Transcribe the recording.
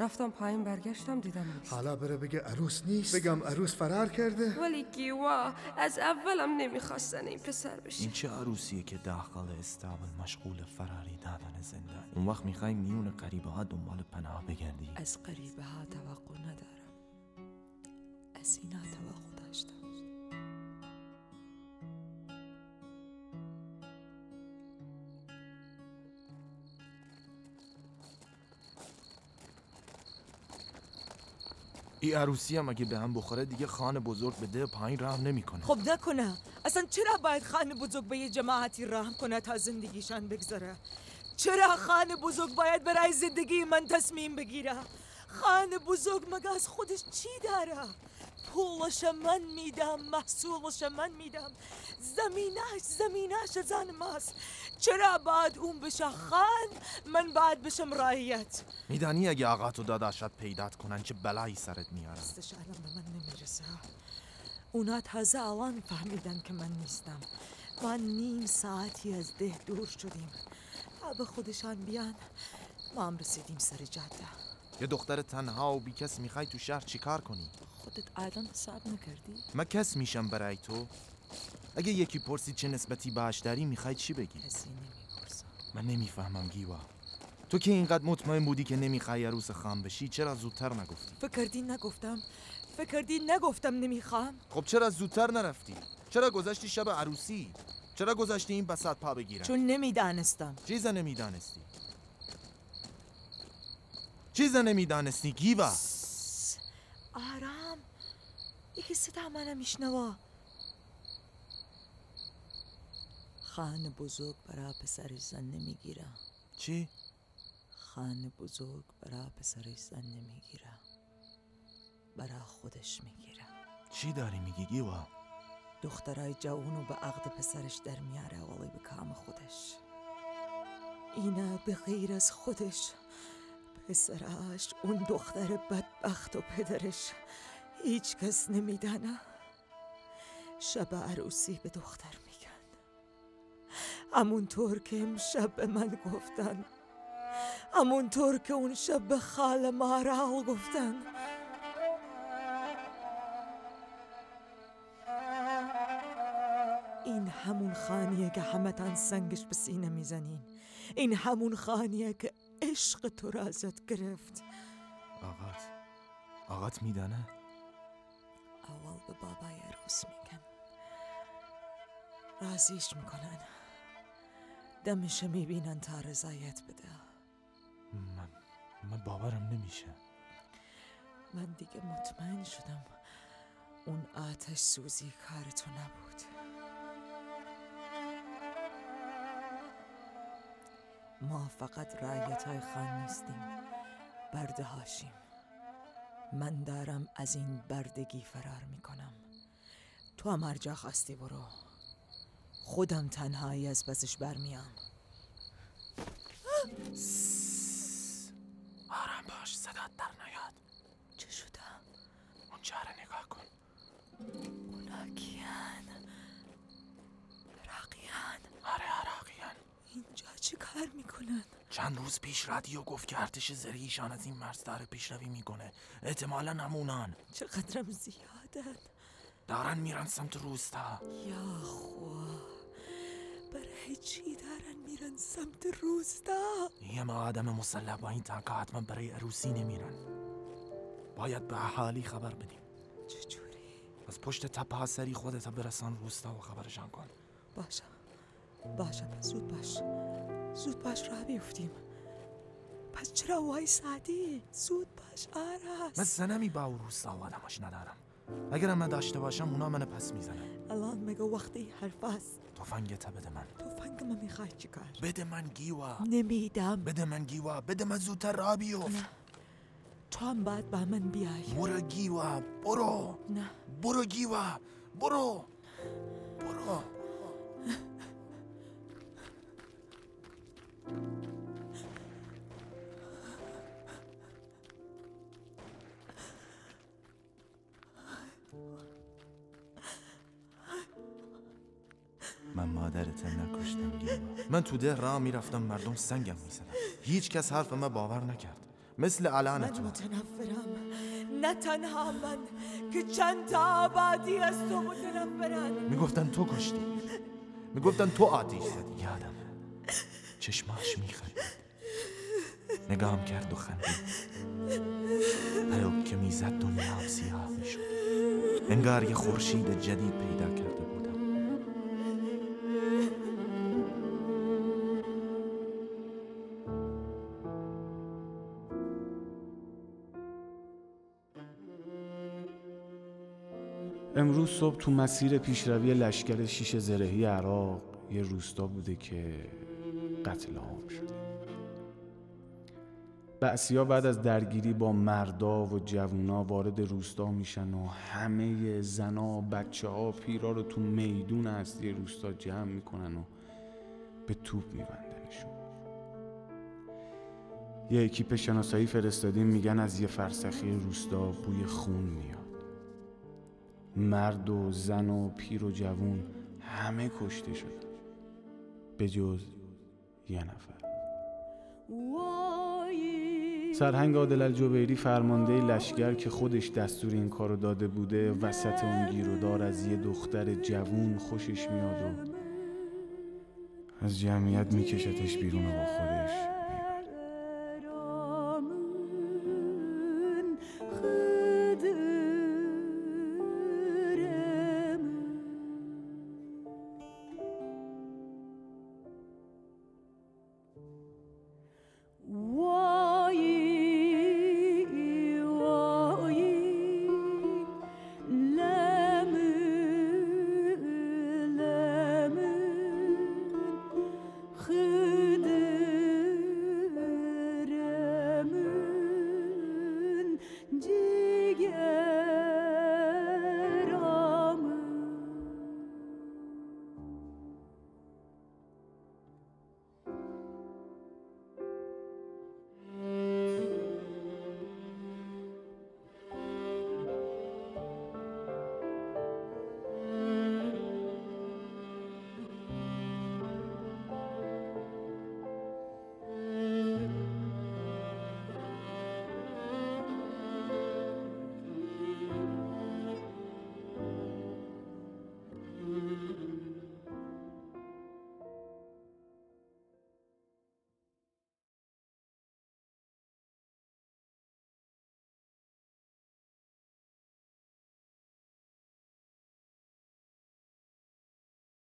رفتم پایین برگشتم دیدم نیست حالا بره بگه عروس نیست. بگم عروس فرار کرده. ولی گیوا از اولم نمی‌خواستن این پسر بشه. این چه عروسیه که داخل استابل مشغول فراری دادن زندانی؟ اون وقت می‌خوای میون غریبه ها دنبال پناه بگردی؟ از غریبه ها توقع ندارم. از اینا توقع این عروسی هم اگه به هم بخوره دیگه خان بزرگ به ده پایین رحم نمی‌کنه. خب نکنه. اصلا چرا باید خانه بزرگ به یه جماعتی رحم کنه تا زندگیشان بگذره؟ چرا خانه بزرگ باید برای زندگی من تصمیم بگیره؟ خانه بزرگ مگه از خودش چی داره؟ پولش من میدم محصولش من میدم. زمینش زمینش از آن ماست. چرا باید اون بشه خان؟ من باید بشم رایت میدانی اگه آقا و داداشت پیدات کنن چه بلایی سرت میارن؟ دستش الان به من نمی‌رسه. اونا تازه الان فهمیدن که من نیستم. ما نیم ساعتی از ده دور شدیم. تا به خودشان بیان ما هم رسیدیم سر جاده. یه دختر تنها و بی کس می‌خوای تو شهر چیکار کنی؟ خودت الان حساب نکردی؟ من کس میشم برای تو؟ اگه یکی پرسید چه نسبتی باش داری می‌خوای چی بگی؟ کسی نمی‌پرسم من نمی‌فهمم گیوا. تو که اینقدر مطمئن بودی که نمی‌خوای عروس خام بشی چرا زودتر نگفتی؟ فکر کردی نگفتم؟ فکر کردی نگفتم نمی‌خوام؟ خب چرا زودتر نرفتی؟ چرا گذشتی شب عروسی؟ چرا گذشتی این بسات پا بگیرن چون نمی‌دانستم. چیز نمی‌دانستی. چیز نمی‌دانستی گیوا. آرام یکی صدا منو میشنوا خان بزرگ برا پسرش زن نمی‌گیره. چی؟ خان بزرگ برا پسرش زن نمی‌گیره. برا خودش می‌گیره. چی داری میگی گیوا؟ دخترای جوونو به عقد پسرش در میاره ولی به کام خودش. اینا به غیر از خودش. پسرش اون دختر بدبخت و پدرش. هیچ کس نمیدانه شب عروسی به دختر میگن. همونطور که امشب به من گفتن. همونطور که اون شب به خال مارال گفتن. این همون خانیه که همتان سنگش به سینه می‌زنین. این همون خانیه که عشق تو را ازت گرفت. آقات. آقات میدانه؟ به بابای عروس میگن رازیش می‌کنن. دمشه می‌بینن تا رضایت بده. من من باورم نمیشه. من دیگه مطمئن شدم اون آتش سوزی کار تو نبود. ما فقط رعیت های خان نیستیم. برده هاشیم. من دارم از این بردگی فرار می‌کنم. تو هم هر جا خواستی برو. خودم تنهایی از بسش برمیام. آرام باش صدات در نیاد. چه شده؟ اونجا رو نگاه کن. اونا کیان؟ کار می‌کنن؟ چند روز پیش رادیو گفت که ارتش زرهیشان از این مرز داره پیشروی می‌کنه. احتمالا نمونان چقدرم زیادن. دارن میرن سمت روستا. یا خوا. برای چی دارن میرن سمت روستا؟ یه ما آدم مسلح با این تنکا حتما برای عروسی نمیرن. باید به اهالی خبر بدیم. چجوری؟ از پشت تپه سری خودت برسان روستا و خبرشان کن. باشه. باشه پس زود باش. زود باش راه بیفتیم. پس چرا وای سعدی؟ زود باش من آرس زنمی با او روستا و آدماش ندارم. اگرم من داشته باشم اونا من پس می‌زنن. الان مگه وقتی حرف است؟ تفنگت بده من. توفنگ من می‌خوای چیکار؟ بده من گیوا. نمیدم. بده من گیوا. بده من زودتر را بیفت. تو هم باید با من بیای. برو گیوا. برو. نه. برو گیوا. برو. من مادرت نکشتم گیوا من تو ده راه می‌رفتم مردم سنگم می‌زدن. هیچ کس حرف من باور نکرد. مثل الان من تو. متنفرم. نه تنها من که چند تا آبادی از تو متنفرن. می‌گفتن تو کشتی. می‌گفتن تو آتیش زدی. یادم. چشماش میخند نگام کرد و خندید. پلک که می‌زد دنیا سیاه می‌شد. انگار یه خورشید جدید پیدا کرده امروز صبح تو مسیر پیشروی لشکر شیش زرهی عراق یه روستا بوده که قتل عام شده. بعثیا بعد از درگیری با مردا و جوونا وارد روستا میشن و همه زنا بچه ها پیرا رو تو میدون اصلی روستا جمع می‌کنن و به توپ میبندنشون. یه اکیپ شناسایی فرستادیم میگن از یه فرسخی روستا بوی خون میاد. مرد و زن و پیر و جوون همه کشته شدن. به جز یه نفر. سرهنگ عادل الجبیری فرمانده لشکر که خودش دستور این کارو داده بوده وسط اون گیرودار از یه دختر جوون خوشش میاد و از جمعیت میکشتش بیرون و با خودش.